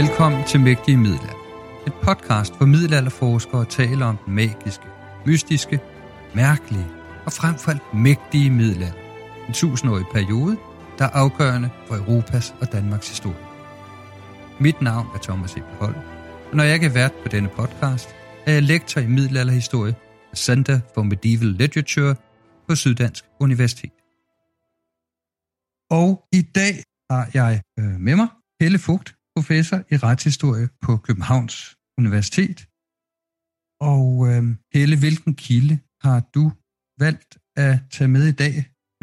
Velkommen til Mægtige Middelalder. Et podcast, hvor middelalderforskere taler om den magiske, mystiske, mærkelige og frem for alt mægtige middelalder. En tusindårig periode, der er afgørende for Europas og Danmarks historie. Mit navn er Thomas E. Holm, og når jeg ikke er vært på denne podcast, er jeg lektor i middelalderhistorie ved Center for Medieval Literature på Syddansk Universitet. Og i dag har jeg øh, med mig Helle Fugt, professor i retshistorie på Københavns Universitet. Og øh, Helle, hvilken kilde har du valgt at tage med i dag,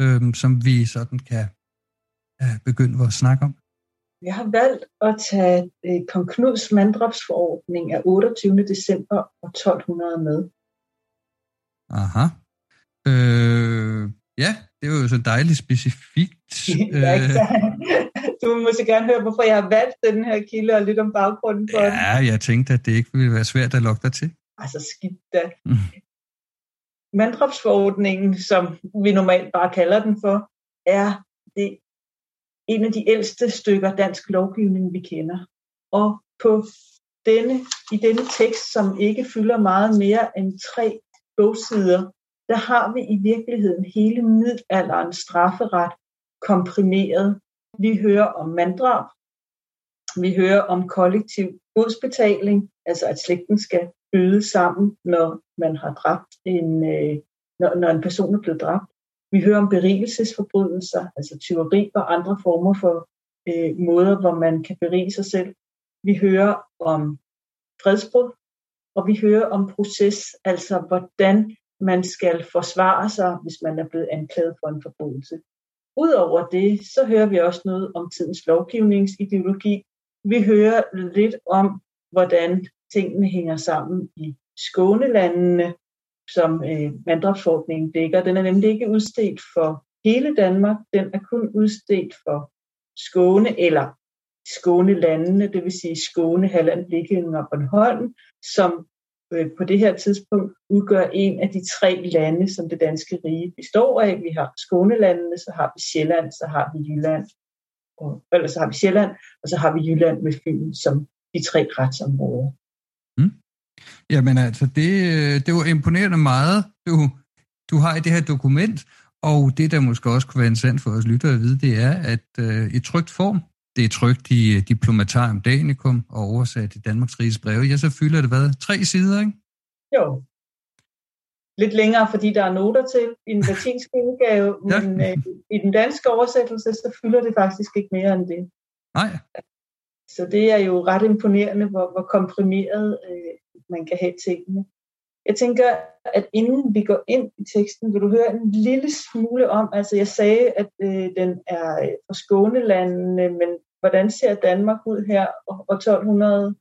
øh, som vi sådan kan øh, begynde vores snak om? Jeg har valgt at tage øh, kong Knuds manddrabsforordning af 28. december 1200 med. Aha. Øh, ja, det er jo så dejligt specifikt. ja, du må måske gerne høre, hvorfor jeg har valgt den her kilde og lidt om baggrunden for ja, den. Ja, jeg tænkte, at det ikke ville være svært at lokke dig til. Altså skidt da. Mm. Manddrabsforordningen, som vi normalt bare kalder den for, er det en af de ældste stykker dansk lovgivning, vi kender. Og på denne, i denne tekst, som ikke fylder meget mere end tre bogsider, der har vi i virkeligheden hele middelalderens strafferet komprimeret. Vi hører om manddrab, vi hører om kollektiv godsbetaling, altså at slægten skal bøde sammen, når man har dræbt en, øh, når, når en person er blevet dræbt. Vi hører om berigelsesforbrydelser, altså tyveri og andre former for øh, måder, hvor man kan berige sig selv. Vi hører om fredsbrud, og vi hører om proces, altså hvordan man skal forsvare sig, hvis man er blevet anklaget for en forbrydelse. Udover det, så hører vi også noget om tidens lovgivningsideologi. Vi hører lidt om, hvordan tingene hænger sammen i Skånelandene, som øh, manddrabsforordningen dækker. Den er nemlig ikke udstedt for hele Danmark. Den er kun udstedt for Skåne eller Skånelandene, det vil sige Skåne, Halland, Blikken og Bornholm, som øh, på det her tidspunkt udgør en af de tre lande, som det danske rige består af. Vi har Skånelandene, så har vi Sjælland, så har vi Jylland, og, eller så har vi Sjælland, og så har vi Jylland med Fyn som de tre retsområder. Mm. Jamen altså, det, øh, det var imponerende meget, du, du har i det her dokument, og det, der måske også kunne være interessant for os lyttere at vide, det er, at øh, i trygt form, det er trygt i uh, Diplomatarium Danicum og oversat i Danmarks Riges breve, ja, så fylder det hvad? Tre sider, ikke? Jo. Lidt længere, fordi der er noter til i den latinske udgave, ja. men øh, i den danske oversættelse, så fylder det faktisk ikke mere end det. Nej. Så det er jo ret imponerende, hvor, hvor komprimeret øh, man kan have tingene. Jeg tænker, at inden vi går ind i teksten, vil du høre en lille smule om, altså jeg sagde, at øh, den er fra Skånelandene, men hvordan ser Danmark ud her år 1200?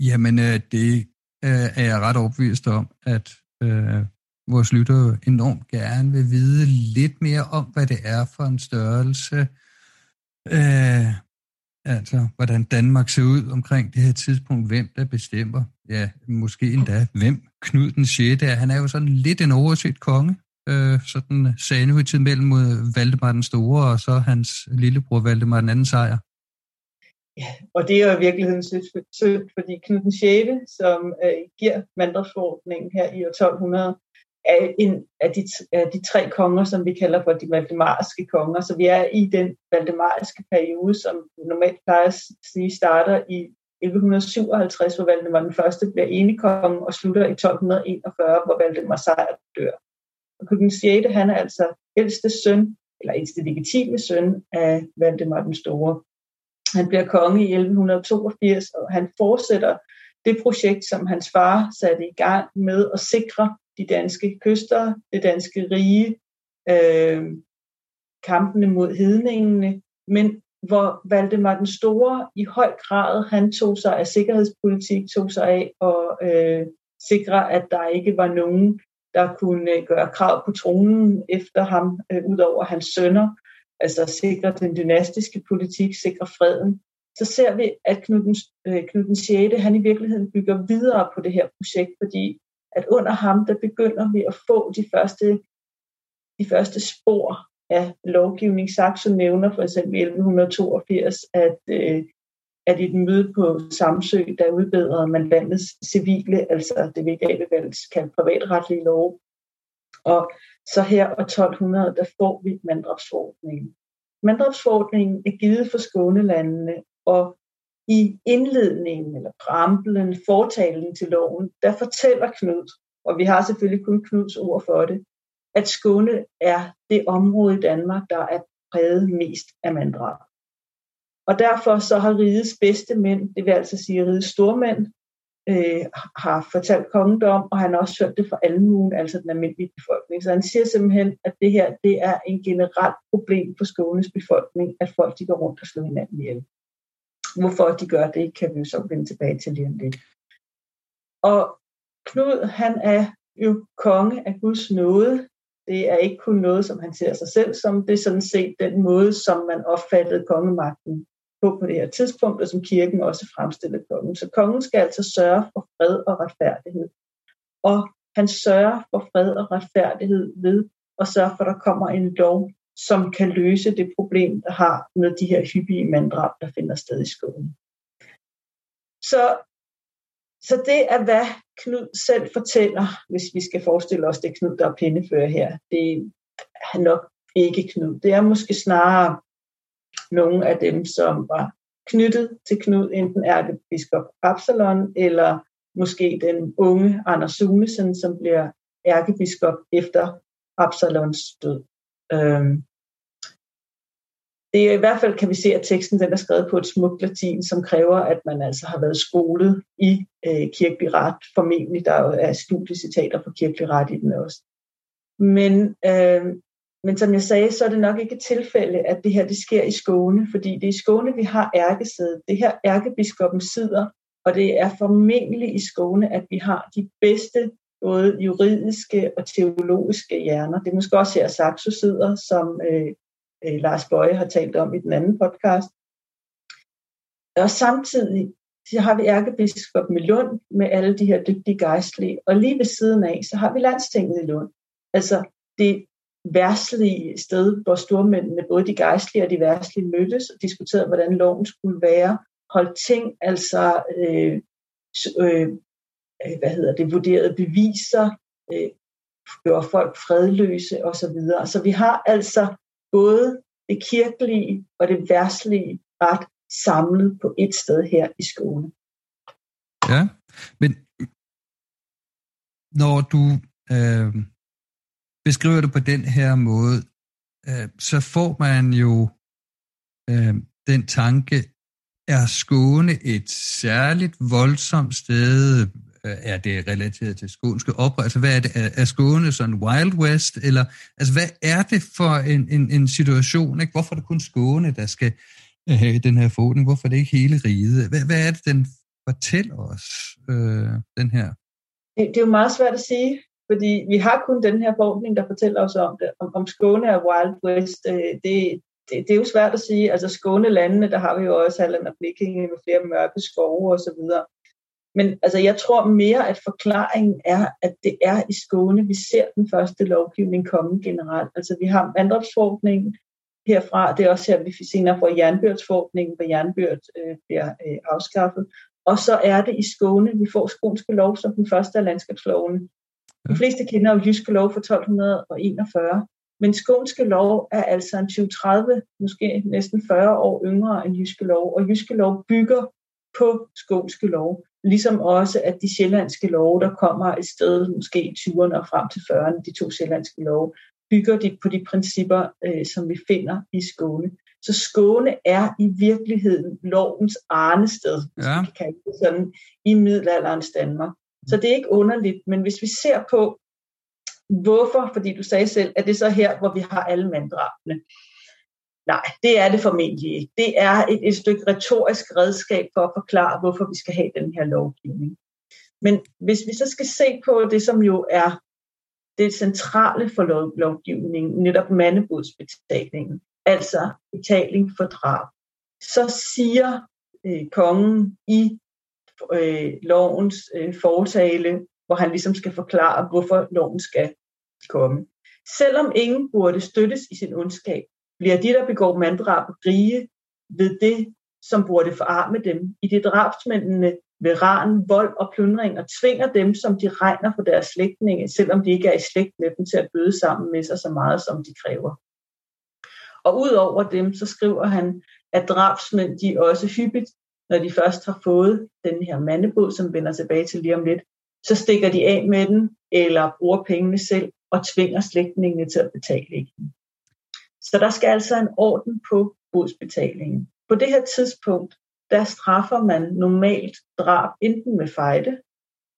Jamen, øh, det øh, er jeg ret overbevist om, at øh, vores lyttere enormt gerne vil vide lidt mere om, hvad det er for en størrelse, øh, altså hvordan Danmark ser ud omkring det her tidspunkt, hvem der bestemmer, ja, måske endda hvem Knud den 6. er. Han er jo sådan lidt en overset konge, øh, sådan øh, sandwichet mellem øh, Valdemar den Store og så hans lillebror Valdemar den anden sejr. Ja, og det er jo i virkeligheden sødt, fordi Knud den 6., som øh, giver mandagsforordningen her i år 1200, er en af de, af de tre konger, som vi kalder for de valdemarske konger. Så vi er i den valdemarske periode, som normalt plejer at sige starter i 1157, hvor Valdemar den første bliver enekonge og slutter i 1241, hvor Valdemar Sejr dør. Og Knud 6. han er altså ældste søn, eller ældste legitime søn af Valdemar den Store. Han bliver konge i 1182, og han fortsætter det projekt, som hans far satte i gang med at sikre de danske kyster, det danske rige, øh, kampene mod hedningene, men hvor Valdemar den Store i høj grad han tog sig af sikkerhedspolitik, tog sig af at øh, sikre, at der ikke var nogen, der kunne øh, gøre krav på tronen efter ham, øh, ud over hans sønner, altså sikre den dynastiske politik, sikre freden, så ser vi, at Knud den, øh, Knud den 6. han i virkeligheden bygger videre på det her projekt, fordi at under ham, der begynder vi at få de første, de første spor af lovgivning. Saxo nævner for eksempel 1182, at, øh, at i et møde på Samsø, der udbedrede man landets civile, altså det vi i dag vil kalde privatretlige lov. Og så her og 1200, der får vi manddrabsforordningen. Manddrabsforordningen er givet for Skånelandene, og i indledningen eller præamblen, fortalen til loven, der fortæller Knud, og vi har selvfølgelig kun Knuds ord for det, at Skåne er det område i Danmark, der er præget mest af manddrab. Og derfor så har rigets bedste mænd, det vil altså sige rigets stormænd, øh, har fortalt kongedom, og han har også hørt det fra almuen, altså den almindelige befolkning. Så han siger simpelthen, at det her det er en generelt problem for Skånes befolkning, at folk de går rundt og slår hinanden ihjel. Hvorfor de gør det, kan vi jo så vende tilbage til lige om lidt. Og Knud, han er jo konge af Guds nåde. Det er ikke kun noget, som han ser sig selv som. Det er sådan set den måde, som man opfattede kongemagten på på det her tidspunkt, og som kirken også fremstillede kongen. Så kongen skal altså sørge for fred og retfærdighed. Og han sørger for fred og retfærdighed ved at sørge for, at der kommer en lov, som kan løse det problem, der har med de her hyppige manddrab, der finder sted i skoven. Så, så det er, hvad Knud selv fortæller, hvis vi skal forestille os, det er Knud, der er pindefører her. Det er nok ikke Knud. Det er måske snarere nogle af dem, som var knyttet til Knud, enten ærkebiskop Absalon, eller måske den unge Anders Sunesen, som bliver ærkebiskop efter Absalons død. Øhm, det er i hvert fald, kan vi se, at teksten den er skrevet på et smukt latin, som kræver, at man altså har været skolet i øh, kirkelig ret. Formentlig, der er studiecitater på kirkelig ret i den også. Men, øh, men som jeg sagde, så er det nok ikke et tilfælde, at det her det sker i Skåne, fordi det er i Skåne, vi har ærkesædet. Det her ærkebiskoppen sidder, og det er formentlig i Skåne, at vi har de bedste både juridiske og teologiske hjerner. Det er måske også her, Saxo sidder som øh, øh, Lars Bøje har talt om i den anden podcast. Og samtidig så har vi ærkebiskop i Lund med alle de her dygtige gejstlige, og lige ved siden af, så har vi landstinget i Lund. Altså det værtslige sted, hvor stormændene, både de gejstlige og de værtslige, mødtes og diskuterede, hvordan loven skulle være, holdt ting, altså øh, øh, øh, hvad hedder det, vurderede beviser, øh, gjorde folk fredløse osv. Så, så vi har altså både det kirkelige og det værtslige ret samlet på et sted her i Skåne. Ja, men når du øh, beskriver det på den her måde, øh, så får man jo øh, den tanke, er Skåne et særligt voldsomt sted Øh, er det relateret til skånske oprør? Altså, hvad er det? Er, Skåne sådan Wild West? Eller, altså, hvad er det for en, en, en situation? Ikke? Hvorfor er det kun Skåne, der skal øh, have den her forordning? Hvorfor er det ikke hele riget? Hvad, hvad er det, den fortæller os, øh, den her? Det, det er jo meget svært at sige, fordi vi har kun den her forordning, der fortæller os om det. Om, om Skåne er Wild West, øh, det, det, det er jo svært at sige. Altså Skånelandene, der har vi jo også Halland og Blikkinge med flere mørke skove og så videre. Men altså, jeg tror mere, at forklaringen er, at det er i Skåne, vi ser den første lovgivning komme generelt. Altså, vi har manddrabsforordningen herfra. Det er også her, vi senere får jernbyrdsforordningen, hvor jernbyrd øh, bliver øh, afskaffet. Og så er det i Skåne, vi får skånske lov som den første af landskabslovene. De fleste kender jo Jyske Lov fra 1241, men Skånske Lov er altså en 20-30, måske næsten 40 år yngre end Jyske Lov, og Jyske Lov bygger på Skånske Lov, ligesom også at de sjællandske love, der kommer et sted måske i 20'erne og frem til 40'erne, de to sjællandske love, bygger de på de principper, øh, som vi finder i Skåne. Så Skåne er i virkeligheden lovens arnested, ja. vi kan det sådan, i middelalderens Danmark. Så det er ikke underligt, men hvis vi ser på, hvorfor, fordi du sagde selv, at det er så her, hvor vi har alle manddrabene. Nej, det er det formentlig ikke. Det er et, et stykke retorisk redskab for at forklare, hvorfor vi skal have den her lovgivning. Men hvis vi så skal se på det, som jo er det centrale for lov, lovgivningen, netop mandebudsbetalingen, altså betaling for drab, så siger øh, kongen i øh, lovens øh, fortale, hvor han ligesom skal forklare, hvorfor loven skal komme. Selvom ingen burde støttes i sin ondskab, bliver de, der begår manddrab, rige ved det, som burde forarme dem. I det drabsmændene ved ran, vold og plyndring og tvinger dem, som de regner for deres slægtninge, selvom de ikke er i slægt med dem, til at bøde sammen med sig så meget, som de kræver. Og ud over dem, så skriver han, at drabsmænd de også hyppigt, når de først har fået den her mandebod, som vender tilbage til lige om lidt, så stikker de af med den, eller bruger pengene selv, og tvinger slægtningene til at betale igen. Så der skal altså en orden på bodsbetalingen. På det her tidspunkt, der straffer man normalt drab enten med fejde,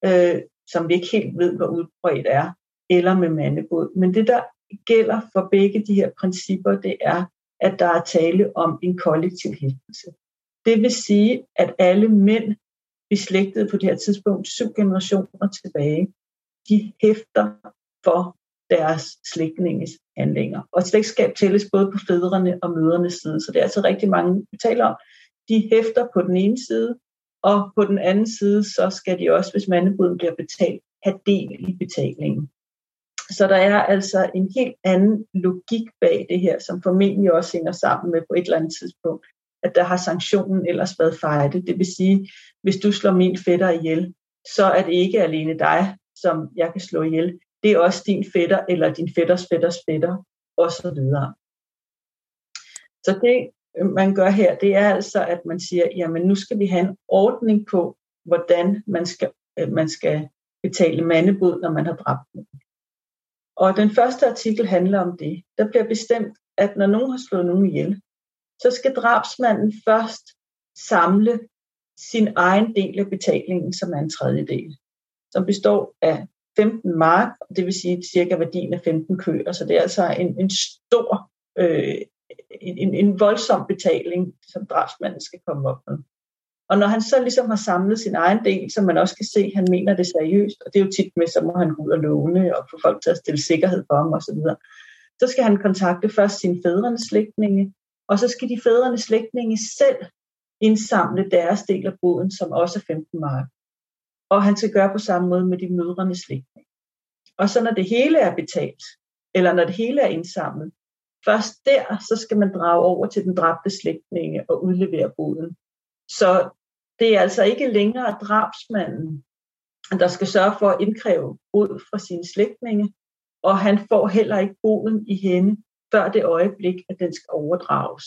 øh, som vi ikke helt ved, hvor udbredt er, eller med mandebod. Men det, der gælder for begge de her principper, det er, at der er tale om en kollektiv hæftelse. Det vil sige, at alle mænd beslægtede på det her tidspunkt syv generationer tilbage, de hæfter for deres slægtninges handlinger. Og slægtskab tælles både på fædrene og mødernes side, så det er altså rigtig mange, vi taler om. De hæfter på den ene side, og på den anden side, så skal de også, hvis mandebuden bliver betalt, have del i betalingen. Så der er altså en helt anden logik bag det her, som formentlig også hænger sammen med på et eller andet tidspunkt, at der har sanktionen ellers været fejde. Det vil sige, hvis du slår min fætter ihjel, så er det ikke alene dig, som jeg kan slå ihjel det er også din fætter eller din fætters fætters fætter osv. Så det, man gør her, det er altså, at man siger, jamen nu skal vi have en ordning på, hvordan man skal, øh, man skal betale mandebud, når man har dræbt nogen. Og den første artikel handler om det. Der bliver bestemt, at når nogen har slået nogen ihjel, så skal drabsmanden først samle sin egen del af betalingen, som er en tredjedel, som består af 15 mark, det vil sige cirka værdien af 15 køer, så det er altså en, en stor, øh, en, en voldsom betaling, som drabsmanden skal komme op med. Og når han så ligesom har samlet sin egen del, så man også kan se, at han mener det seriøst, og det er jo tit med, så må han gå ud og låne og få folk til at stille sikkerhed for ham osv., så, så skal han kontakte først sine fædrenes slægtninge, og så skal de fædrenes slægtninge selv indsamle deres del af boden, som også er 15 mark og han skal gøre på samme måde med de mødrene slægtninge. Og så når det hele er betalt, eller når det hele er indsamlet, først der, så skal man drage over til den dræbte slægtninge og udlevere boden. Så det er altså ikke længere drabsmanden, der skal sørge for at indkræve bod fra sine slægtninge, og han får heller ikke boden i hende, før det øjeblik, at den skal overdrages.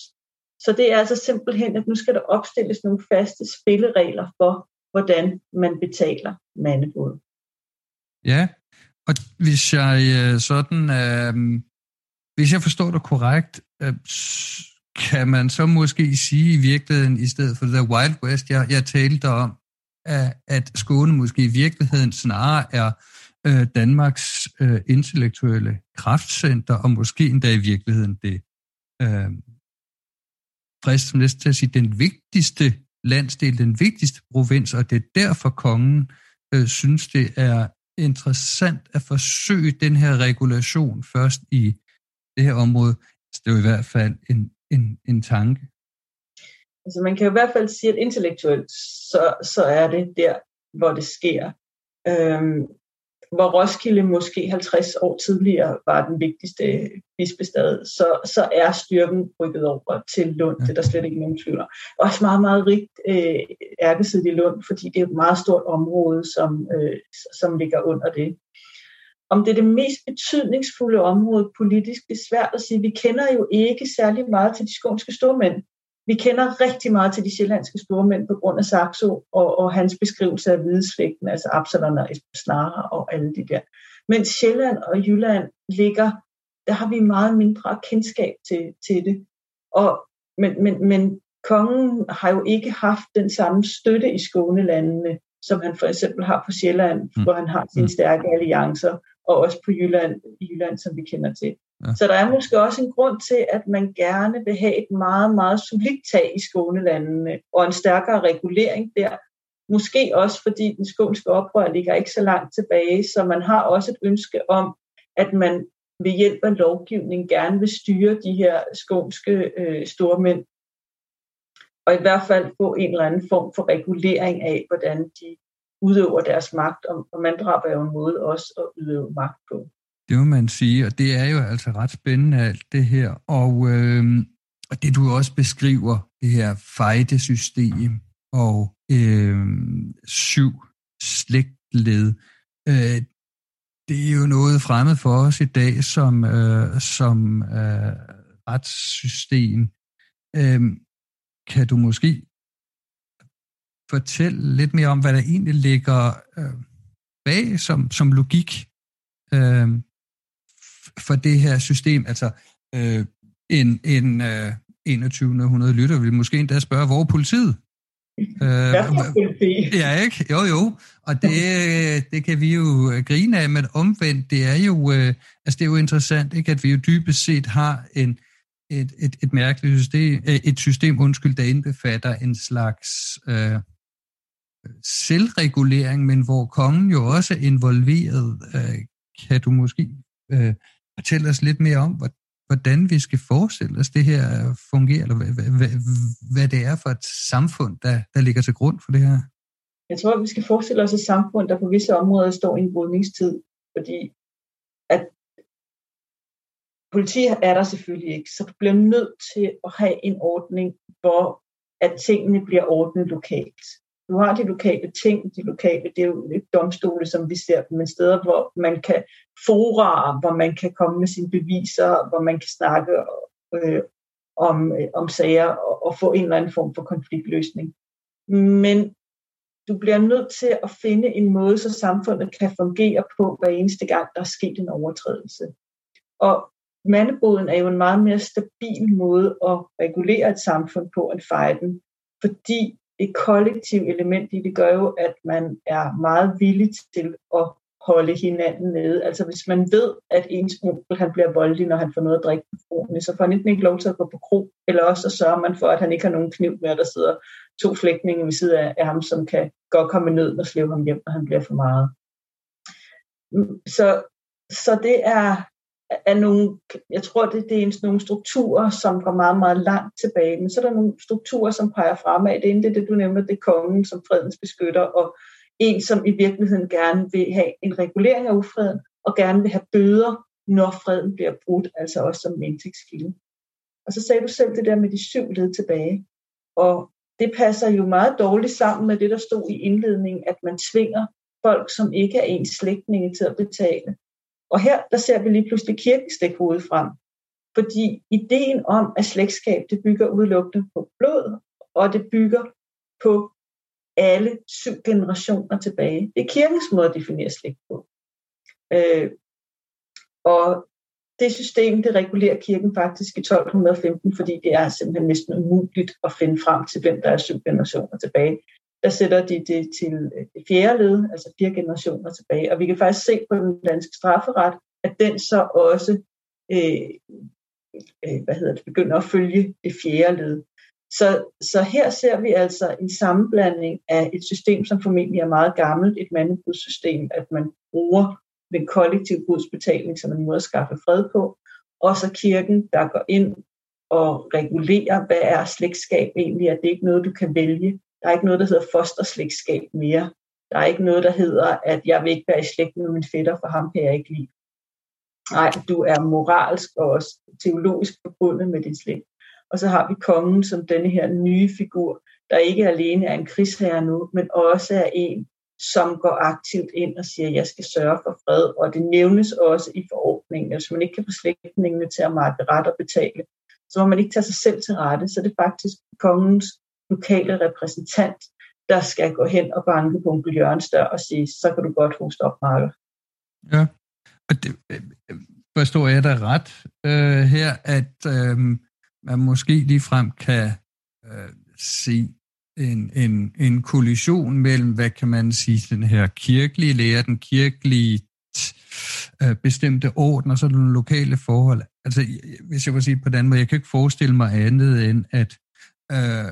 Så det er altså simpelthen, at nu skal der opstilles nogle faste spilleregler for, hvordan man betaler mandebod. Ja, og hvis jeg øh, sådan, øh, hvis jeg forstår det korrekt, øh, kan man så måske sige i virkeligheden, i stedet for det der Wild West, jeg, jeg talte om, at, at Skåne måske i virkeligheden snarere er øh, Danmarks øh, intellektuelle kraftcenter, og måske endda i virkeligheden det øh, frist som til at sige, den vigtigste landsdel, den vigtigste provins, og det er derfor kongen øh, synes, det er interessant at forsøge den her regulation først i det her område. Så det er jo i hvert fald en, en, en tanke. Altså man kan jo i hvert fald sige, at intellektuelt, så, så er det der, hvor det sker. Øhm, hvor Roskilde måske 50 år tidligere var den vigtigste bispestad, så, så er styrken rykket over til Lund. Det er der slet ikke nogen tvivl om. Også meget, meget rigt øh, ærkesid i Lund, fordi det er et meget stort område, som, øh, som ligger under det. Om det er det mest betydningsfulde område politisk, det er svært at sige. Vi kender jo ikke særlig meget til de skånske stormænd. Vi kender rigtig meget til de sjællandske stormænd på grund af Saxo og, og hans beskrivelse af hvideslægten, altså Absalon og Snare og alle de der. Men Sjælland og Jylland ligger, der har vi meget mindre kendskab til, til det. Og, men, men, men kongen har jo ikke haft den samme støtte i Skånelandene, som han for eksempel har på Sjælland, mm. hvor han har sine mm. stærke alliancer, og også på Jylland, Jylland som vi kender til. Ja. Så der er måske også en grund til, at man gerne vil have et meget, meget solidt tag i Skånelandene, og en stærkere regulering der. Måske også fordi den skånske oprør ligger ikke så langt tilbage, så man har også et ønske om, at man ved hjælp af lovgivning gerne vil styre de her skånske øh, stormænd, og i hvert fald få en eller anden form for regulering af, hvordan de udøver deres magt, og, og manddrab er jo en måde også at udøve magt på. Det må man sige, og det er jo altså ret spændende alt det her. Og, øh, og det du også beskriver, det her fejdesystem og øh, syv slægtled, øh, det er jo noget fremmed for os i dag som, øh, som øh, retssystem. Øh, kan du måske fortælle lidt mere om, hvad der egentlig ligger øh, bag som, som logik øh, for det her system? Altså, øh, en, en øh, 2100 lytter vil måske endda spørge, hvor er politiet? Øh, ja, ikke? Jo, jo. Og det, det kan vi jo grine af, men omvendt, det er jo, øh, altså det er jo interessant, ikke, at vi jo dybest set har en, et, et, et mærkeligt system, øh, et system, undskyld, der indbefatter en slags øh, selvregulering, men hvor kongen jo også er involveret. Øh, kan du måske øh, fortælle os lidt mere om, hvordan vi skal forestille os, det her fungerer, eller hvad, hvad, hvad det er for et samfund, der, der ligger til grund for det her? Jeg tror, at vi skal forestille os et samfund, der på visse områder står i en brydningstid, fordi at politi er der selvfølgelig ikke, så du bliver nødt til at have en ordning, hvor at tingene bliver ordnet lokalt. Du har de lokale ting, de lokale, det er jo ikke domstole, som vi ser dem, men steder, hvor man kan fora, hvor man kan komme med sine beviser, hvor man kan snakke øh, om, øh, om sager og, og få en eller anden form for konfliktløsning. Men du bliver nødt til at finde en måde, så samfundet kan fungere på hver eneste gang, der er sket en overtrædelse. Og mandeboden er jo en meget mere stabil måde at regulere et samfund på end fejden, fordi et kollektiv element i det gør jo, at man er meget villig til at holde hinanden nede. Altså hvis man ved, at ens onkel han bliver voldelig, når han får noget at drikke på kronen, så får han enten ikke lov til at gå på kro, eller også så sørger man for, at han ikke har nogen kniv med, at der sidder to slægtninge ved siden af, af ham, som kan godt komme ned og slæve ham hjem, når han bliver for meget. Mm, så, så det er, er nogle, jeg tror, det, det er nogle strukturer, som går meget, meget langt tilbage, men så er der nogle strukturer, som peger fremad. Det ene det, det du nævner, det er kongen som fredens beskytter, og en, som i virkeligheden gerne vil have en regulering af ufreden, og gerne vil have bøder, når freden bliver brudt, altså også som indtægtskilde. Og så sagde du selv det der med de syv led tilbage. Og det passer jo meget dårligt sammen med det, der stod i indledningen, at man tvinger folk, som ikke er ens slægtninge, til at betale. Og her der ser vi lige pludselig kirken stikke hovedet frem. Fordi ideen om, at slægtskab det bygger udelukkende på blod, og det bygger på alle syv generationer tilbage. Det er kirkens måde at definere slægt på. Øh, og det system, det regulerer kirken faktisk i 1215, fordi det er simpelthen næsten umuligt at finde frem til, hvem der er syv generationer tilbage. Der sætter de det til øh, det fjerde led, altså fire generationer tilbage. Og vi kan faktisk se på den danske strafferet, at den så også øh, øh, hvad hedder det, begynder at følge det fjerde led. Så, så her ser vi altså en sammenblanding af et system, som formentlig er meget gammelt, et mandebudssystem, at man bruger den kollektive budsbetaling som en måde at skaffe fred på, og så kirken, der går ind og regulerer, hvad er slægtskab egentlig, at det ikke noget, du kan vælge. Der er ikke noget, der hedder fosterslægtskab mere. Der er ikke noget, der hedder, at jeg vil ikke være i slægt med min fætter, for ham kan jeg ikke lide. Nej, du er moralsk og også teologisk forbundet med din slægt. Og så har vi kongen som denne her nye figur, der ikke alene er en krigsherre nu, men også er en, som går aktivt ind og siger, at jeg skal sørge for fred. Og det nævnes også i forordningen, at hvis man ikke kan få slægtningene til at markere ret og betale, så må man ikke tage sig selv til rette. Så det er faktisk kongens lokale repræsentant, der skal gå hen og banke på onkel Jørgens dør og sige, så kan du godt hoste op, Marker. Ja, og det, øh, øh, forstår jeg da ret øh, her, at øh, man måske ligefrem kan øh, se en, en, en kollision mellem, hvad kan man sige, den her kirkelige lære, den kirkelige øh, bestemte orden og så nogle lokale forhold. Altså, hvis jeg må sige på den måde, jeg kan ikke forestille mig andet end, at øh,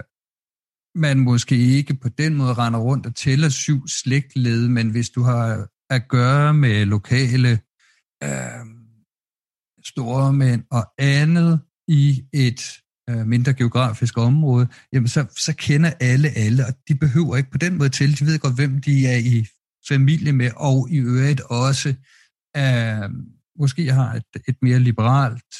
man måske ikke på den måde render rundt og tæller syv slægtled, men hvis du har at gøre med lokale øh, store mænd og andet i et øh, mindre geografisk område, jamen så, så kender alle alle, og de behøver ikke på den måde til. De ved godt, hvem de er i familie med, og i øvrigt også øh, måske har et, et mere liberalt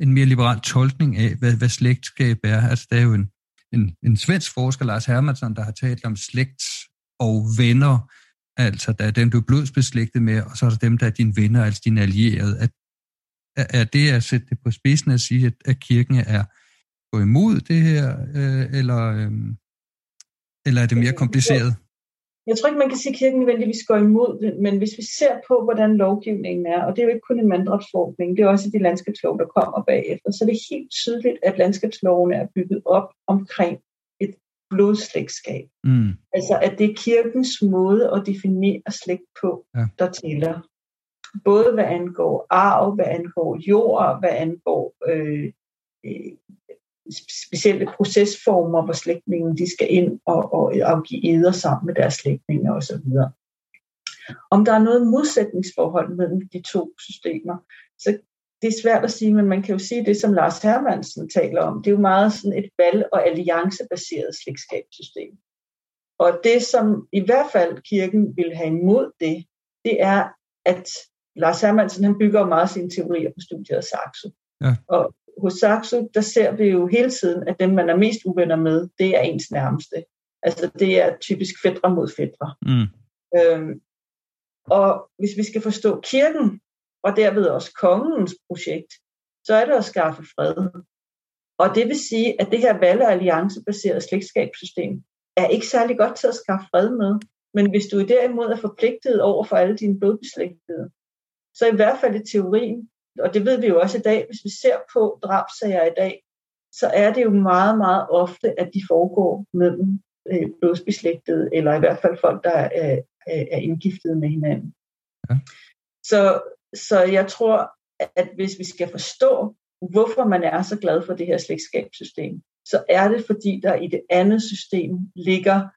en mere liberal tolkning af, hvad, hvad slægtskab er. Altså, der er jo en, en, en svensk forsker, Lars Hermansson, der har talt om slægt og venner, altså der er dem, du er blodsbeslægtet med, og så er der dem, der er dine venner, altså dine allierede. At, er det at sætte det på spidsen at sige, at, at kirken er gå imod det her, øh, eller, øh, eller er det mere kompliceret? Jeg tror ikke, man kan sige, at kirken nødvendigvis går imod det, men hvis vi ser på, hvordan lovgivningen er, og det er jo ikke kun en manddrabsforordning, det er også de landskabslov, der kommer bagefter, så det er helt tydeligt, at landskabslovene er bygget op omkring et blodslægtskab. Mm. Altså, at det er kirkens måde at definere slægt på, ja. der tæller. Både hvad angår arv, hvad angår jord, hvad angår øh, øh, specielle procesformer, hvor slægtningen de skal ind og, og afgive eder sammen med deres slægtninge osv. Om der er noget modsætningsforhold mellem de to systemer, så det er svært at sige, men man kan jo sige det, som Lars Hermansen taler om. Det er jo meget sådan et valg- og alliancebaseret slægtskabssystem. Og det, som i hvert fald kirken vil have imod det, det er, at Lars Hermansen han bygger meget sine teorier på studiet af Saxo. Ja. Og hos Saxo, der ser vi jo hele tiden, at dem, man er mest uvenner med, det er ens nærmeste. Altså det er typisk fædre mod fædre. Mm. Øhm, og hvis vi skal forstå kirken, og derved også kongens projekt, så er det at skaffe fred. Og det vil sige, at det her valg- og alliancebaserede slægtskabssystem er ikke særlig godt til at skaffe fred med. Men hvis du derimod er forpligtet over for alle dine blodbeslægtede, så i hvert fald i teorien, og det ved vi jo også i dag, hvis vi ser på drabsager i dag, så er det jo meget, meget ofte, at de foregår mellem øh, blodsbeslægtede, eller i hvert fald folk, der er, er, er indgiftet med hinanden. Ja. Så, så jeg tror, at hvis vi skal forstå, hvorfor man er så glad for det her slægtskabssystem, så er det, fordi der i det andet system ligger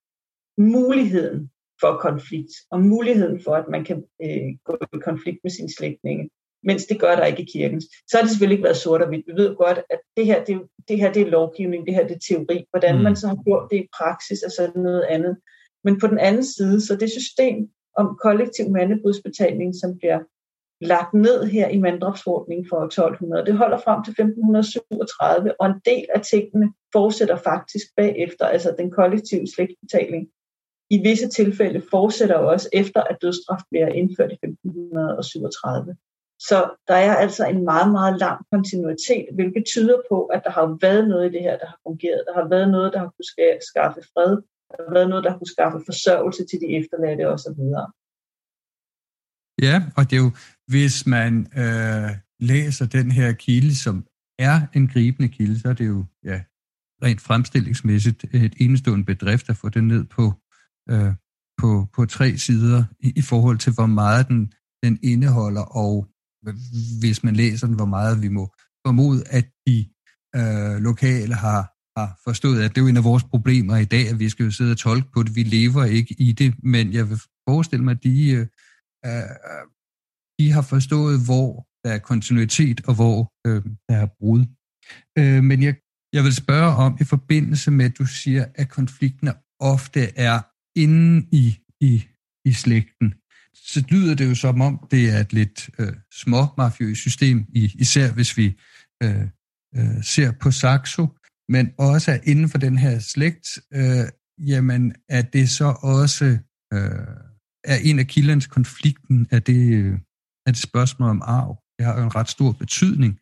muligheden for konflikt, og muligheden for, at man kan øh, gå i konflikt med sine slægtninge mens det gør der ikke i kirken. Så har det selvfølgelig ikke været sort og hvidt. Vi ved godt, at det her, det, det her det er lovgivning, det her det er teori. Hvordan mm. man så har gjort det i praksis er sådan noget andet. Men på den anden side, så det system om kollektiv mandebrudsbetaling, som bliver lagt ned her i manddrabsforordningen for 1200, det holder frem til 1537, og en del af tingene fortsætter faktisk bagefter, altså den kollektive slægtsbetaling. I visse tilfælde fortsætter også efter, at dødsstraf bliver indført i 1537. Så der er altså en meget, meget lang kontinuitet, hvilket tyder på, at der har været noget i det her, der har fungeret. Der har været noget, der har kunnet skaffe fred. Der har været noget, der har kunnet skaffe forsørgelse til de efterladte osv. Ja, og det er jo, hvis man øh, læser den her kilde, som er en gribende kilde, så er det jo ja, rent fremstillingsmæssigt et enestående bedrift at få den ned på, øh, på, på tre sider i, i forhold til, hvor meget den, den indeholder, og hvis man læser den, hvor meget vi må formode, at de øh, lokale har, har forstået, at det er jo en af vores problemer i dag, at vi skal jo sidde og tolke på det. Vi lever ikke i det, men jeg vil forestille mig, at de, øh, øh de har forstået, hvor der er kontinuitet, og hvor øh, der er brud. Øh, men jeg, jeg vil spørge om, i forbindelse med, at du siger, at konflikten ofte er inde i i, i slægten, så lyder det jo som om, det er et lidt øh, små mafiøst system, især hvis vi øh, øh, ser på Saxo, men også inden for den her slægt, øh, jamen at det så også øh, er en af kildernes konflikten, at det, øh, er det spørgsmål om arv. Det har jo en ret stor betydning.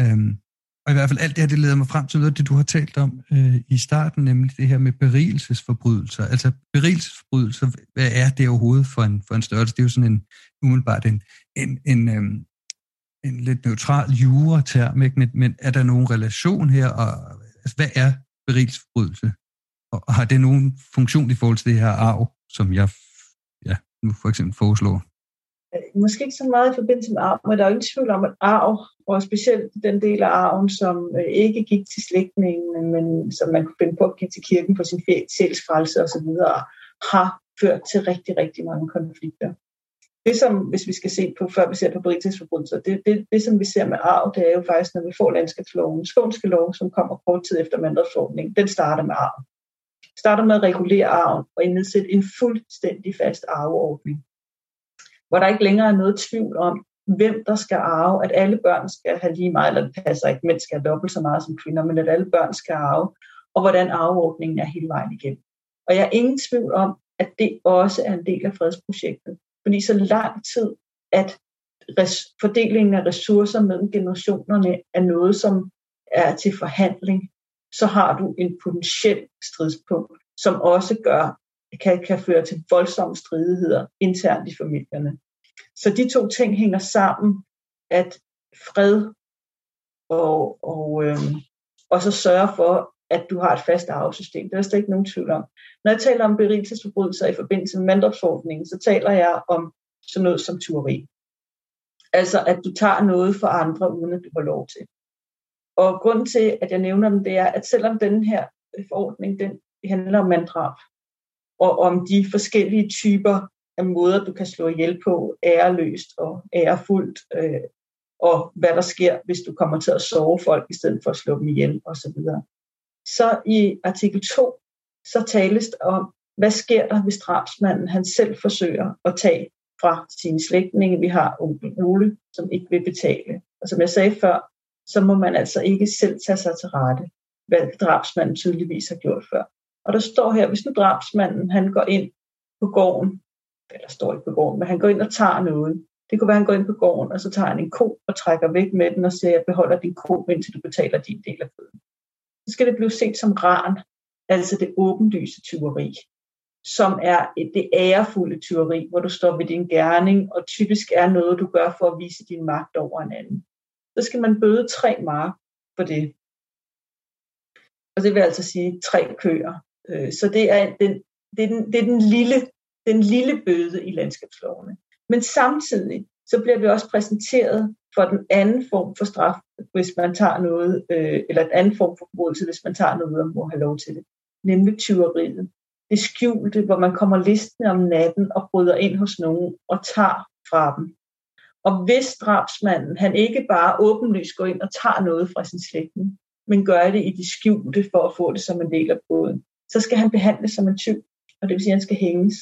Øhm, og i hvert fald alt det her, det leder mig frem til noget af det, du har talt om øh, i starten, nemlig det her med berigelsesforbrydelser. Altså berigelsesforbrydelser, hvad er det overhovedet for en, for en størrelse? Det er jo sådan en, umiddelbart en, en, en, øhm, en lidt neutral jura-term, ikke? Men, men er der nogen relation her? Og, altså, hvad er berigelsesforbrydelse? Og, og har det nogen funktion i forhold til det her arv, som jeg ja, nu for eksempel foreslår? Øh, måske ikke så meget i forbindelse med arv, men der er ingen tvivl om, at arv, og specielt den del af arven, som øh, ikke gik til slægtningen, men som man kunne finde på at give til kirken for sin sjælsfrelse osv., har ført til rigtig, rigtig mange konflikter. Det som, hvis vi skal se på, før vi ser på berigelsesforbrydelser, det, det, det som vi ser med arv, det er jo faktisk, når vi får landskabsloven, skånske lov, som kommer kort tid efter mandrefordningen, den starter med arv. Starter med at regulere arven og indsætte en fuldstændig fast arveordning hvor der ikke længere er noget tvivl om, hvem der skal arve, at alle børn skal have lige meget, eller det passer ikke, mænd skal have dobbelt så meget som kvinder, men at alle børn skal arve, og hvordan arveordningen er hele vejen igennem. Og jeg er ingen tvivl om, at det også er en del af fredsprojektet. Fordi så lang tid, at res- fordelingen af ressourcer mellem generationerne er noget, som er til forhandling, så har du en potentiel stridspunkt, som også gør, kan, kan føre til voldsomme stridigheder internt i familierne. Så de to ting hænger sammen, at fred og, og, øh, og så sørge for, at du har et fast arvesystem. Det er der slet ikke nogen tvivl om. Når jeg taler om berigelsesforbrydelser i forbindelse med mandopsordningen, så taler jeg om sådan noget som tyveri. Altså at du tager noget for andre, uden at du har lov til. Og grunden til, at jeg nævner dem, det er, at selvom den her forordning, den handler om manddrab, og om de forskellige typer af måder, du kan slå ihjel på, æreløst og ærefuldt, øh, og hvad der sker, hvis du kommer til at sove folk i stedet for at slå dem ihjel osv. Så, så i artikel 2, så tales der om, hvad sker der, hvis drabsmanden han selv forsøger at tage fra sine slægtninge. Vi har onkel Ole, som ikke vil betale. Og som jeg sagde før, så må man altså ikke selv tage sig til rette, hvad drabsmanden tydeligvis har gjort før. Og der står her, hvis nu drabsmanden han går ind på gården eller står ikke på gården, men han går ind og tager noget. Det kunne være, at han går ind på gården, og så tager han en ko og trækker væk med den og siger, jeg beholder din ko, indtil du betaler din del af føden. Så skal det blive set som ran, altså det åbenlyse tyveri, som er det ærefulde tyveri, hvor du står ved din gerning, og typisk er noget, du gør for at vise din magt over en anden. Så skal man bøde tre mark for det. Og det vil altså sige tre køer. Øh, så det er den, det er den, det er den lille den lille bøde i landskabslovene. Men samtidig så bliver vi også præsenteret for den anden form for straf, hvis man tager noget, øh, eller den anden form for forbrydelse, hvis man tager noget og må have lov til det, nemlig tyveriet. Det skjulte, hvor man kommer listende om natten og bryder ind hos nogen og tager fra dem. Og hvis drabsmanden, han ikke bare åbenlyst går ind og tager noget fra sin slægtning, men gør det i det skjulte for at få det som en del af båden, så skal han behandles som en tyv, og det vil sige, at han skal hænges.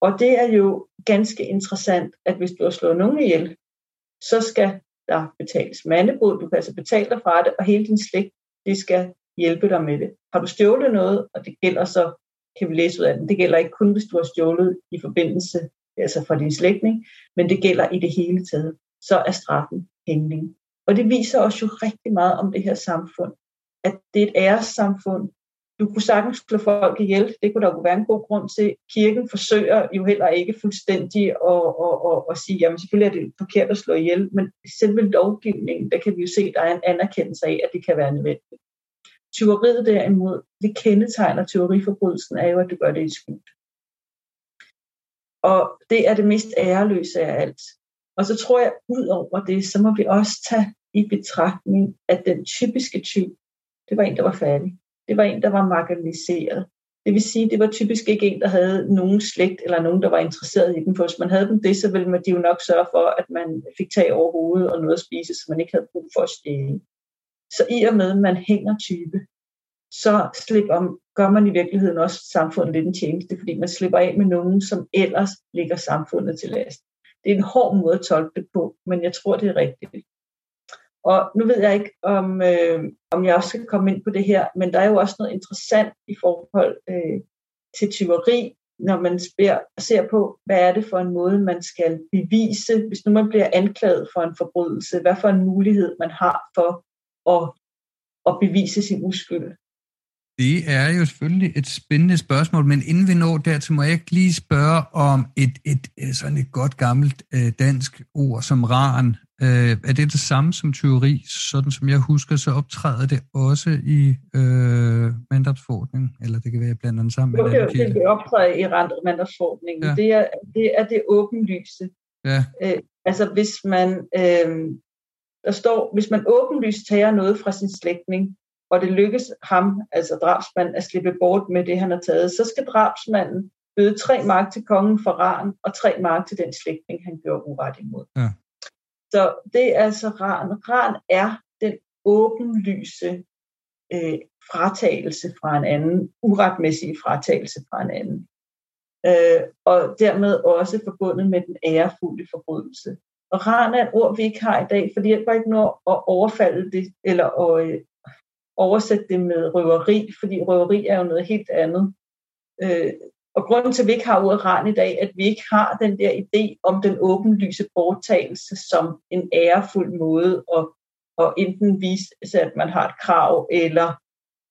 Og det er jo ganske interessant, at hvis du har slået nogen ihjel, så skal der betales mandebod, du kan altså betale dig fra det, og hele din slægt, det skal hjælpe dig med det. Har du stjålet noget, og det gælder så, kan vi læse ud af den, det gælder ikke kun, hvis du har stjålet i forbindelse, altså fra din slægtning, men det gælder i det hele taget, så er straffen hængning. Og det viser os jo rigtig meget om det her samfund, at det er et æressamfund, du kunne sagtens slå folk ihjel. Det kunne der jo være en god grund til. Kirken forsøger jo heller ikke fuldstændig at, at, at, at sige, jamen selvfølgelig er det forkert at slå ihjel, men selve lovgivningen, der kan vi jo se, der er en anerkendelse af, at det kan være nødvendigt. Tyveriet derimod, det kendetegner tyveriforbrydelsen, er jo, at du gør det i skud. Og det er det mest æreløse af alt. Og så tror jeg, ud over det, så må vi også tage i betragtning, at den typiske tyv, det var en, der var fattig det var en, der var marginaliseret. Det vil sige, det var typisk ikke en, der havde nogen slægt eller nogen, der var interesseret i den. For hvis man havde dem det, så ville man de jo nok sørge for, at man fik tag over hovedet og noget at spise, så man ikke havde brug for at stjæle. Så i og med, at man hænger type, så slipper, gør man i virkeligheden også samfundet lidt en tjeneste, fordi man slipper af med nogen, som ellers ligger samfundet til last. Det er en hård måde at tolke det på, men jeg tror, det er rigtigt. Og nu ved jeg ikke, om, øh, om jeg også skal komme ind på det her, men der er jo også noget interessant i forhold øh, til tyveri, når man spær, ser på, hvad er det for en måde, man skal bevise, hvis nu man bliver anklaget for en forbrydelse, hvad for en mulighed man har for at, at bevise sin uskyld. Det er jo selvfølgelig et spændende spørgsmål, men inden vi når dertil, må jeg ikke lige spørge om et, et, et sådan et godt gammelt øh, dansk ord som raren, Øh, er det det samme som teori? Sådan som jeg husker, så optræder det også i øh, mandatsforordningen, eller det kan være blandt andet sammen med det, det, det optræder i mandatsforordningen. Ja. Det, er, det er det åbenlyse. Ja. Øh, altså hvis man, øh, der står, hvis man åbenlyst tager noget fra sin slægtning, og det lykkes ham, altså drabsmanden, at slippe bort med det, han har taget, så skal drabsmanden bøde tre mark til kongen for ran, og tre mark til den slægtning, han gjorde uret imod. Ja. Så det er altså ran. Ran er den åbenlyse øh, fratagelse fra en anden, uretmæssige fratagelse fra en anden. Øh, og dermed også forbundet med den ærefulde forbrydelse. Og ran er et ord, vi ikke har i dag, fordi det bare ikke når at overfalde det, eller at øh, oversætte det med røveri, fordi røveri er jo noget helt andet. Øh, og grunden til, at vi ikke har ordet ran i dag, at vi ikke har den der idé om den åbenlyse borttagelse som en ærefuld måde at, at enten vise, altså, at man har et krav, eller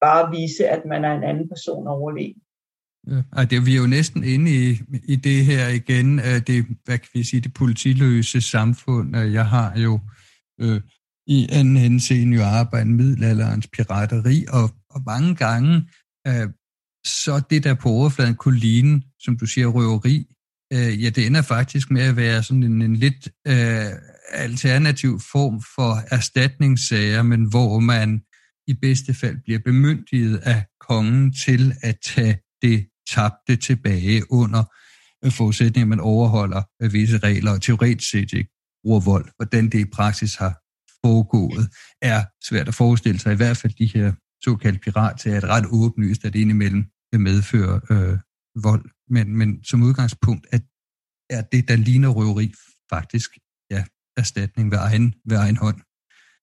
bare vise, at man er en anden person overlegen. Ja, det, vi er jo næsten inde i, i det her igen, øh, det, hvad kan vi sige, det politiløse samfund. Jeg har jo øh, i anden henseende jo arbejdet middelalderens pirateri, og, og mange gange øh, så det der på overfladen kunne ligne, som du siger, røveri, øh, ja, det ender faktisk med at være sådan en, en lidt øh, alternativ form for erstatningssager, men hvor man i bedste fald bliver bemyndiget af kongen til at tage det tabte tilbage under øh, forudsætning, at man overholder øh, visse regler, og teoretisk set ikke bruger vold. Hvordan det i praksis har foregået, er svært at forestille sig. I hvert fald de her såkaldte pirater er et ret åbenlyst, at det indimellem kan medføre øh, vold. Men, men som udgangspunkt er, er det, der ligner røveri, faktisk ja, erstatning ved egen, ved egen hånd.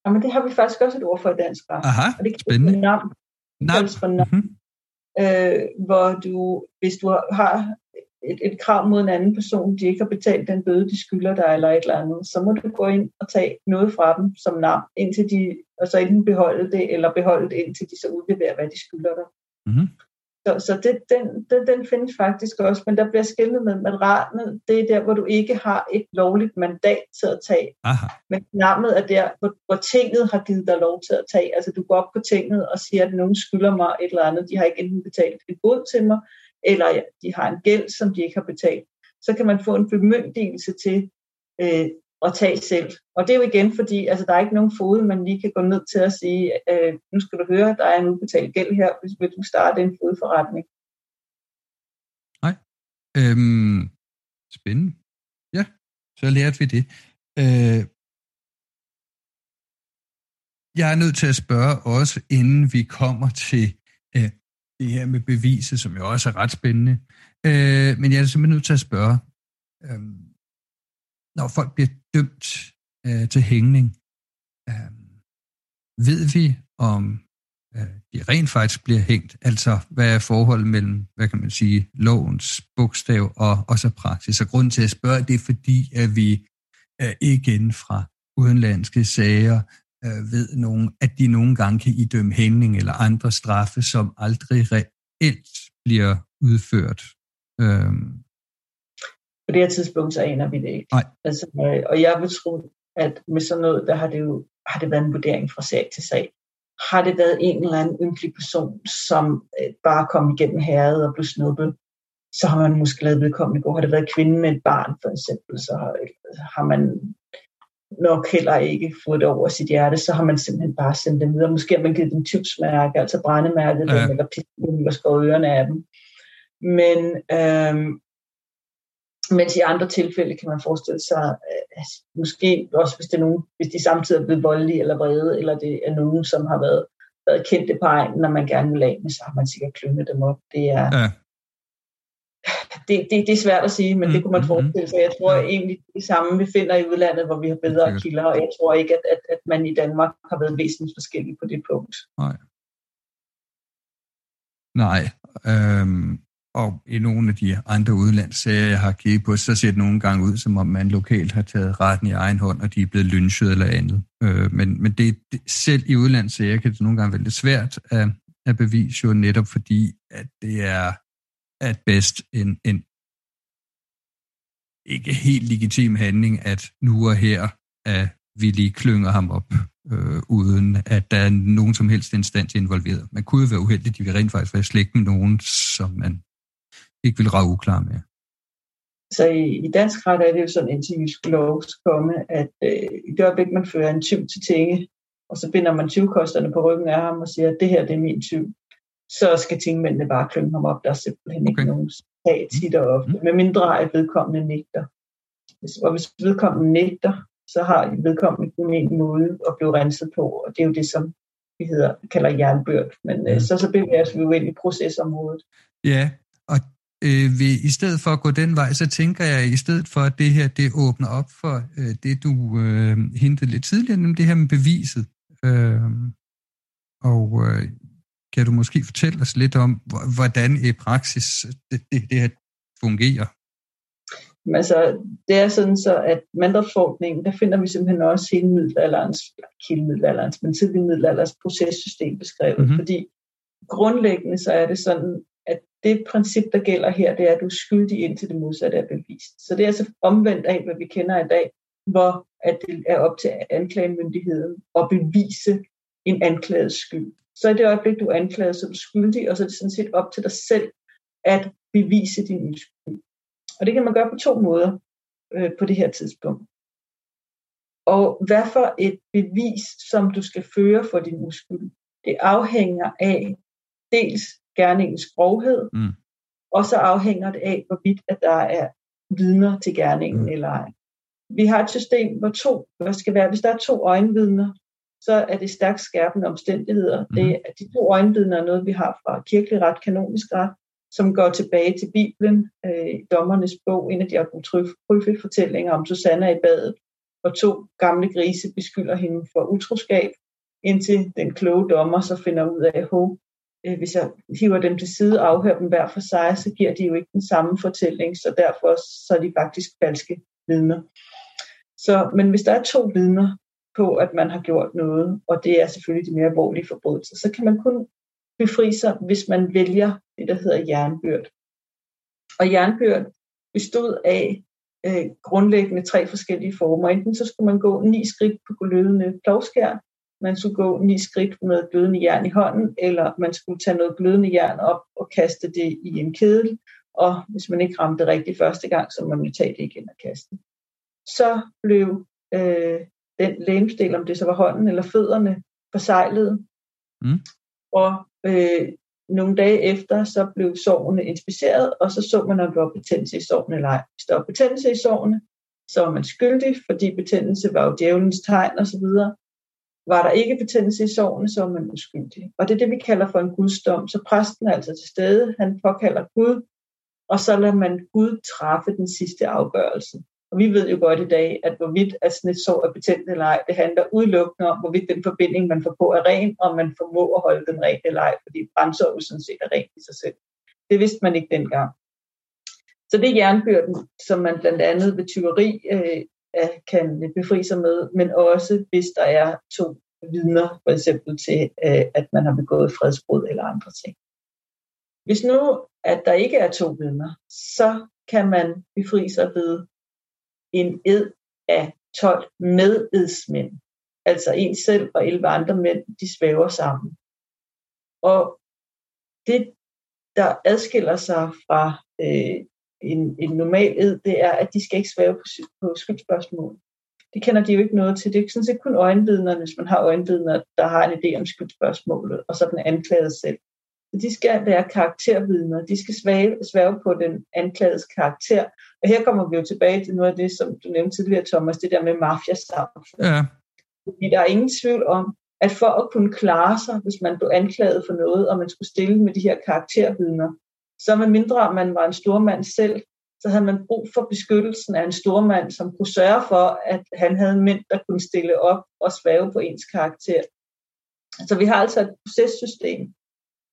Ja, men det har vi faktisk også et ord for i dansk ret. Aha, og det spændende. Nam. Nam. For nam. Mm-hmm. Øh, hvor du, hvis du har et, et krav mod en anden person, de ikke har betalt den bøde, de skylder dig eller et eller andet, så må du gå ind og tage noget fra dem som nam, indtil de, og så enten beholde det, eller beholde det, indtil de så udleverer, hvad de skylder dig. Mm-hmm. Så, så det, den, den, den findes faktisk også, men der bliver skillet med, at ranet, det er der, hvor du ikke har et lovligt mandat til at tage. Aha. Men namnet er der, hvor, hvor tinget har givet dig lov til at tage. Altså du går op på tinget og siger, at nogen skylder mig et eller andet. De har ikke enten betalt et bod til mig, eller de har en gæld, som de ikke har betalt. Så kan man få en bemyndigelse til øh, at tage selv. Og det er jo igen, fordi altså, der er ikke nogen fod, man lige kan gå ned til at sige, øh, nu skal du høre, der er en ubetalt gæld her, hvis vil du starte en fodforretning. Nej. Øhm, spændende. Ja, så lærte vi det. Øh, jeg er nødt til at spørge også, inden vi kommer til øh, det her med beviset, som jo også er ret spændende. Øh, men jeg er simpelthen nødt til at spørge, øh, når folk bliver dømt øh, til hængning, øh, ved vi, om øh, de rent faktisk bliver hængt? Altså, hvad er forholdet mellem, hvad kan man sige, lovens bogstav og, og så praksis? Og grunden til at spørge, det er fordi, at vi øh, igen fra udenlandske sager øh, ved nogen, at de nogle gange kan idømme hængning eller andre straffe, som aldrig reelt bliver udført. Øh, på det her tidspunkt, så aner vi det ikke. Nej. Altså, øh, og jeg vil tro, at med sådan noget, der har det jo har det været en vurdering fra sag til sag. Har det været en eller anden ynkelig person, som øh, bare kom igennem herret og blev snuppet, så har man måske lavet vedkommende gå. Har det været kvinde med et barn, for eksempel, så har, har man nok heller ikke fået det over sit hjerte, så har man simpelthen bare sendt dem videre. Måske har man givet dem tipsmærke, altså brændemærket ja. dem, eller pistolen og skåret ørerne af dem. Men øhm, mens i andre tilfælde kan man forestille sig, at måske også hvis, det er nogen, hvis de samtidig er blevet voldelige eller vrede, eller det er nogen, som har været været kendte på egnen, når man gerne vil af med, så har man sikkert klynget dem op. Det er, ja. det, det, det er svært at sige, men mm, det kunne man mm, forestille sig. Jeg tror ja. egentlig det samme, vi finder i udlandet, hvor vi har bedre kilder, og jeg tror ikke, at, at, at man i Danmark har været væsentligt forskellig på det punkt. Nej. Nej. Øhm, og i nogle af de andre udlandssager, jeg har kigget på, så ser det nogle gange ud, som om man lokalt har taget retten i egen hånd, og de er blevet lynchet eller andet. Øh, men men det, det, selv i udlandsserier kan det nogle gange være lidt svært at, at bevise, jo netop fordi, at det er at bedst en, en ikke helt legitim handling, at nu og her at vi lige klynger ham op, øh, uden at der er nogen som helst instans involveret. Man kunne jo være uheldig, de vil rent faktisk være slægt med nogen, som man ikke vil rage uklar med. Så i, i dansk ret er det jo sådan, indtil skulle lov komme, at øh, i det øjeblik, man fører en tyv til tinge, og så binder man tyvkosterne på ryggen af ham og siger, at det her det er min tyv, så skal tingmændene bare klynge ham op. Der er simpelthen okay. ikke nogen sag tit og ofte, mm. med mindre at vedkommende nægter. Hvis, og hvis vedkommende nægter, så har vedkommende kun en måde at blive renset på, og det er jo det, som vi hedder, kalder jernbørd. Men mm. så, så bevæger vi jo ind i procesområdet. Ja, og øh, vi, i stedet for at gå den vej, så tænker jeg, i stedet for at det her, det åbner op for øh, det, du øh, hintede lidt tidligere, nemlig det her med beviset. Øh, og øh, kan du måske fortælle os lidt om, hvordan i praksis det, det, det her fungerer? Altså, det er sådan så, at manddragsforordningen, der finder vi simpelthen også hele middelalderens, ikke middelalderens, men tidlig middelalderens processystem beskrevet, mm-hmm. fordi grundlæggende så er det sådan, at det princip, der gælder her, det er, at du er skyldig indtil det modsatte er bevist. Så det er altså omvendt af, hvad vi kender i dag, hvor at det er op til anklagemyndigheden at bevise en anklaget skyld. Så i det øjeblik, du er anklaget, som skyldig, og så er det sådan set op til dig selv at bevise din uskyld. Og det kan man gøre på to måder øh, på det her tidspunkt. Og hvad for et bevis, som du skal føre for din uskyld, det afhænger af dels gerningens grovhed, mm. og så afhænger det af, hvorvidt at der er vidner til gerningen mm. eller ej. Vi har et system, hvor to, hvad skal være, hvis der er to øjenvidner, så er det stærkt skærpende omstændigheder. Mm. Det, de to øjenvidner er noget, vi har fra kirkelig ret, kanonisk ret, som går tilbage til Bibelen, øh, dommernes bog, en af de apokryfe fortællinger om Susanna i badet, hvor to gamle grise beskylder hende for utroskab, indtil den kloge dommer så finder ud af, at øh, hvis jeg hiver dem til side og afhører dem hver for sig, så giver de jo ikke den samme fortælling, så derfor så er de faktisk falske vidner. Så, men hvis der er to vidner på, at man har gjort noget, og det er selvfølgelig de mere alvorlige forbrydelser, så kan man kun befri sig, hvis man vælger det, der hedder jernbyrd. Og jernbyrd bestod af øh, grundlæggende tre forskellige former. Enten så skulle man gå ni skridt på glødende plovskær, man skulle gå ni skridt med glødende jern i hånden, eller man skulle tage noget glødende jern op og kaste det i en kedel, og hvis man ikke ramte det rigtigt første gang, så må man tage det igen og kaste. Så blev øh, den lægemsdel, om det så var hånden eller fødderne, forsejlet. Mm. Og øh, nogle dage efter, så blev sårene inspiceret, og så så man, om der var betændelse i sårene eller ej. Hvis der var betændelse i sårene, så var man skyldig, fordi betændelse var jo djævelens tegn osv. Var der ikke betændelse i sovene, så var man uskyldig. Og det er det, vi kalder for en gudsdom. Så præsten er altså til stede, han påkalder Gud, og så lader man Gud træffe den sidste afgørelse. Og vi ved jo godt i dag, at hvorvidt at sådan et sår er betændt eller ej, det handler udelukkende om, hvorvidt den forbinding, man får på, er ren, og man formår at holde den ren eller ej, fordi brændsår sådan set er rent i sig selv. Det vidste man ikke dengang. Så det er jernbyrden, som man blandt andet ved tyveri øh, kan befri sig med, men også hvis der er to vidner, for eksempel til, øh, at man har begået fredsbrud eller andre ting. Hvis nu, at der ikke er to vidner, så kan man befri sig ved en ed af 12 mededsmænd. Altså en selv og 11 andre mænd, de svæver sammen. Og det, der adskiller sig fra øh, en, en normal ed, det er, at de skal ikke svæve på, på skyldspørgsmål. Det kender de jo ikke noget til. Det er sådan set kun øjenvidner, hvis man har øjenvidner, der har en idé om skyldspørgsmålet, og så den anklagede selv. Så de skal være karaktervidner. De skal svæve, svæve på den anklagedes karakter. Og her kommer vi jo tilbage til noget af det, som du nævnte tidligere, Thomas, det der med mafia Ja. Fordi der er ingen tvivl om, at for at kunne klare sig, hvis man blev anklaget for noget, og man skulle stille med de her karaktervidner, så med mindre man var en stormand selv, så havde man brug for beskyttelsen af en stormand, som kunne sørge for, at han havde mænd, der kunne stille op og svæve på ens karakter. Så vi har altså et processystem,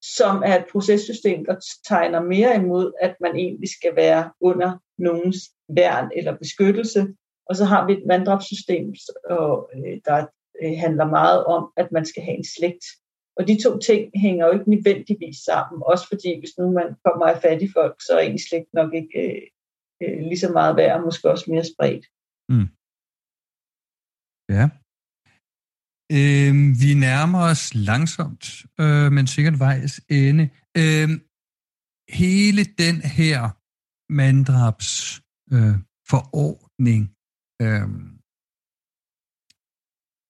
som er et processystem, der tegner mere imod, at man egentlig skal være under nogens værn eller beskyttelse. Og så har vi et manddrabssystem, øh, der øh, handler meget om, at man skal have en slægt. Og de to ting hænger jo ikke nødvendigvis sammen, også fordi hvis nu man kommer af fattige folk, så er ens slægt nok ikke øh, øh, lige så meget værd, og måske også mere spredt. Mm. Ja. Øh, vi nærmer os langsomt, øh, men sikkert vejs ende. Øh, hele den her manddrabs øh, forordning, øh,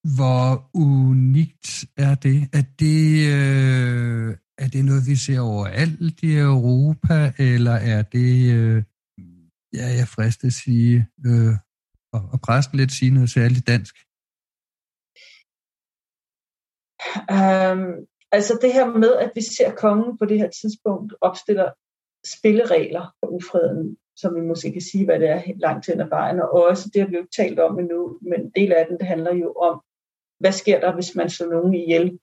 hvor unikt er det? Er det, øh, er det noget, vi ser overalt i Europa, eller er det, øh, ja, jeg fristet at sige, øh, og, og præsten lidt sige noget særligt dansk? Um, altså det her med, at vi ser kongen på det her tidspunkt opstiller spilleregler for ufreden, som vi måske kan sige, hvad det er langt hen ad vejen, og også det har vi jo ikke talt om endnu, men en del af den, det handler jo om, hvad sker der, hvis man slår nogen ihjel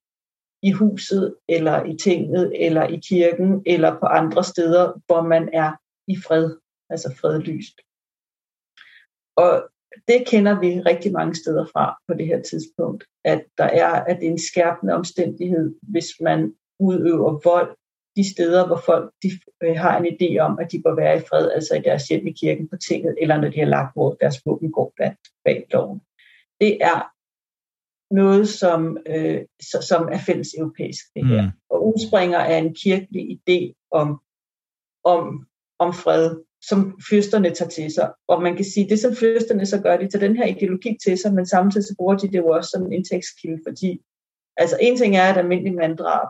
i huset, eller i tinget, eller i kirken, eller på andre steder, hvor man er i fred, altså fredlyst. Og det kender vi rigtig mange steder fra på det her tidspunkt, at der er, at det er en skærpende omstændighed, hvis man udøver vold de steder, hvor folk de, øh, har en idé om, at de bør være i fred, altså i deres hjem i kirken på tinget, eller når de har lagt hvor deres våben går bag, loven. Det er noget, som, øh, som er fælles europæisk, det her. Mm. Og udspringer af en kirkelig idé om, om, om fred, som fyrsterne tager til sig. Og man kan sige, det som fyrsterne så gør, de tager den her ideologi til sig, men samtidig så bruger de det jo også som en indtægtskilde, fordi altså en ting er et almindeligt manddrab.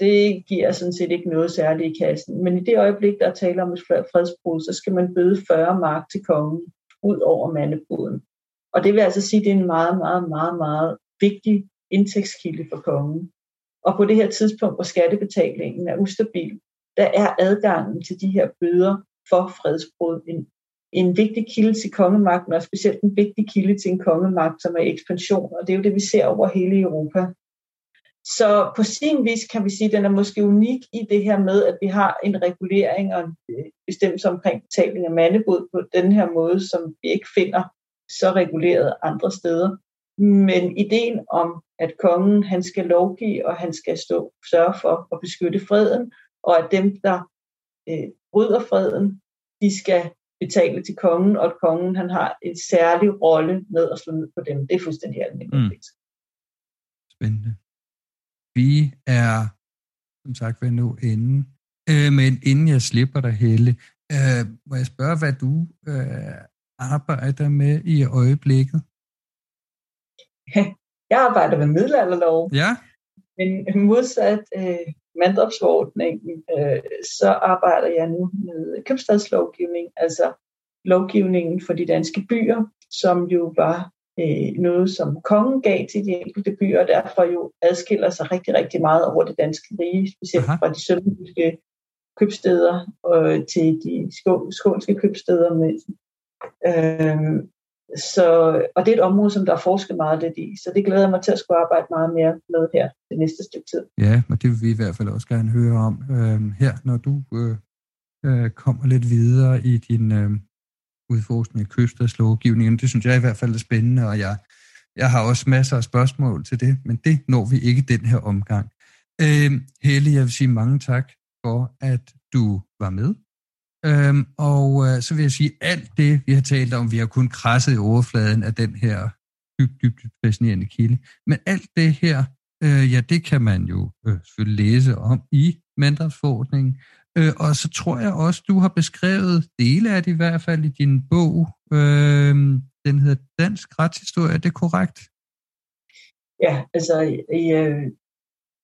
Det giver sådan set ikke noget særligt i kassen. Men i det øjeblik, der taler om et fredsbrud, så skal man bøde 40 mark til kongen ud over mandebruden. Og det vil altså sige, at det er en meget, meget, meget, meget vigtig indtægtskilde for kongen. Og på det her tidspunkt, hvor skattebetalingen er ustabil, der er adgangen til de her bøder for fredsbrud en, en vigtig kilde til kongemagten, og specielt en vigtig kilde til en kongemagt, som er ekspansion, og det er jo det, vi ser over hele Europa. Så på sin vis kan vi sige, at den er måske unik i det her med, at vi har en regulering og en bestemmelse omkring betaling af mandebod på den her måde, som vi ikke finder så reguleret andre steder. Men ideen om, at kongen han skal lovgive, og han skal stå sørge for at beskytte freden, og at dem, der øh, bryder freden, de skal betale til kongen, og at kongen han har en særlig rolle med at slå ned på dem. Det er fuldstændig almindeligt. Mm. Spændende. Vi er, som sagt, ved nu inde. Øh, men inden jeg slipper dig, Helle, øh, må jeg spørge, hvad du øh, arbejder med i øjeblikket? Jeg arbejder med middelalderlov. Ja. Men modsat øh, manddrabsforordningen, øh, så arbejder jeg nu med købstadslovgivning, altså lovgivningen for de danske byer, som jo var øh, noget, som kongen gav til de enkelte byer, og derfor jo adskiller sig rigtig, rigtig meget over det danske rige, specielt Aha. fra de sønderjyske købsteder og til de skånske købsteder. Med, Øhm, så, og det er et område, som der er forsket meget lidt i, så det glæder jeg mig til at skulle arbejde meget mere med her det næste stykke tid. Ja, og det vil vi i hvert fald også gerne høre om øhm, her, når du øh, øh, kommer lidt videre i din øh, udforskning af kyststadslovgivningen. Det synes jeg i hvert fald er spændende, og jeg, jeg har også masser af spørgsmål til det, men det når vi ikke den her omgang. Øh, Helle, jeg vil sige mange tak for, at du var med Øhm, og øh, så vil jeg sige, alt det, vi har talt om, vi har kun krasset i overfladen af den her dybt, dybt, dybt fascinerende kilde. Men alt det her, øh, ja, det kan man jo øh, selvfølgelig læse om i mandagsforordningen. Øh, og så tror jeg også, du har beskrevet dele af det i hvert fald i din bog. Øh, den hedder Dansk Retshistorie, er det korrekt? Ja, altså i, øh,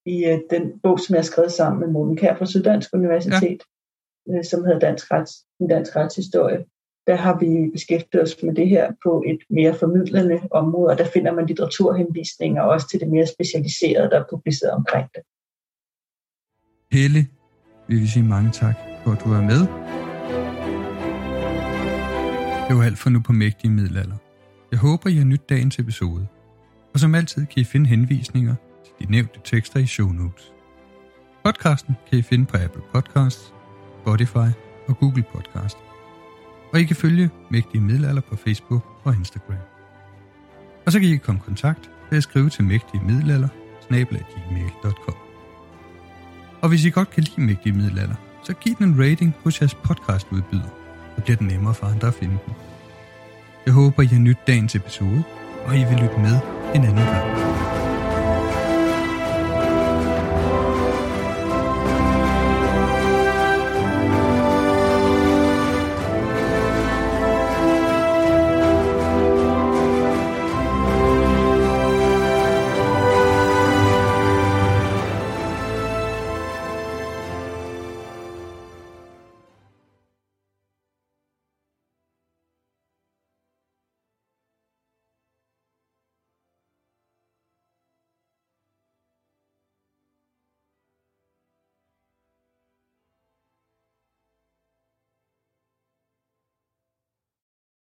i øh, den bog, som jeg har skrevet sammen med Morten Kær fra Syddansk Universitet, Øh, som hedder Dansk, Rets, en dansk retshistorie. der har vi beskæftiget os med det her på et mere formidlende område, og der finder man litteraturhenvisninger også til det mere specialiserede, der er publiceret omkring det. Helle, vi vil sige mange tak for, at du er med. Det var alt for nu på Mægtige Middelalder. Jeg håber, I har nyt dagens episode. Og som altid kan I finde henvisninger til de nævnte tekster i show notes. Podcasten kan I finde på Apple Podcasts, Spotify og Google Podcast. Og I kan følge Mægtige Middelalder på Facebook og Instagram. Og så kan I komme i kontakt ved at skrive til mægtige middelalder Og hvis I godt kan lide Mægtige Middelalder, så giv den en rating hos jeres podcastudbyder, så bliver det nemmere for andre at finde den. Jeg håber, I har nyt dagens episode, og I vil lytte med en anden gang.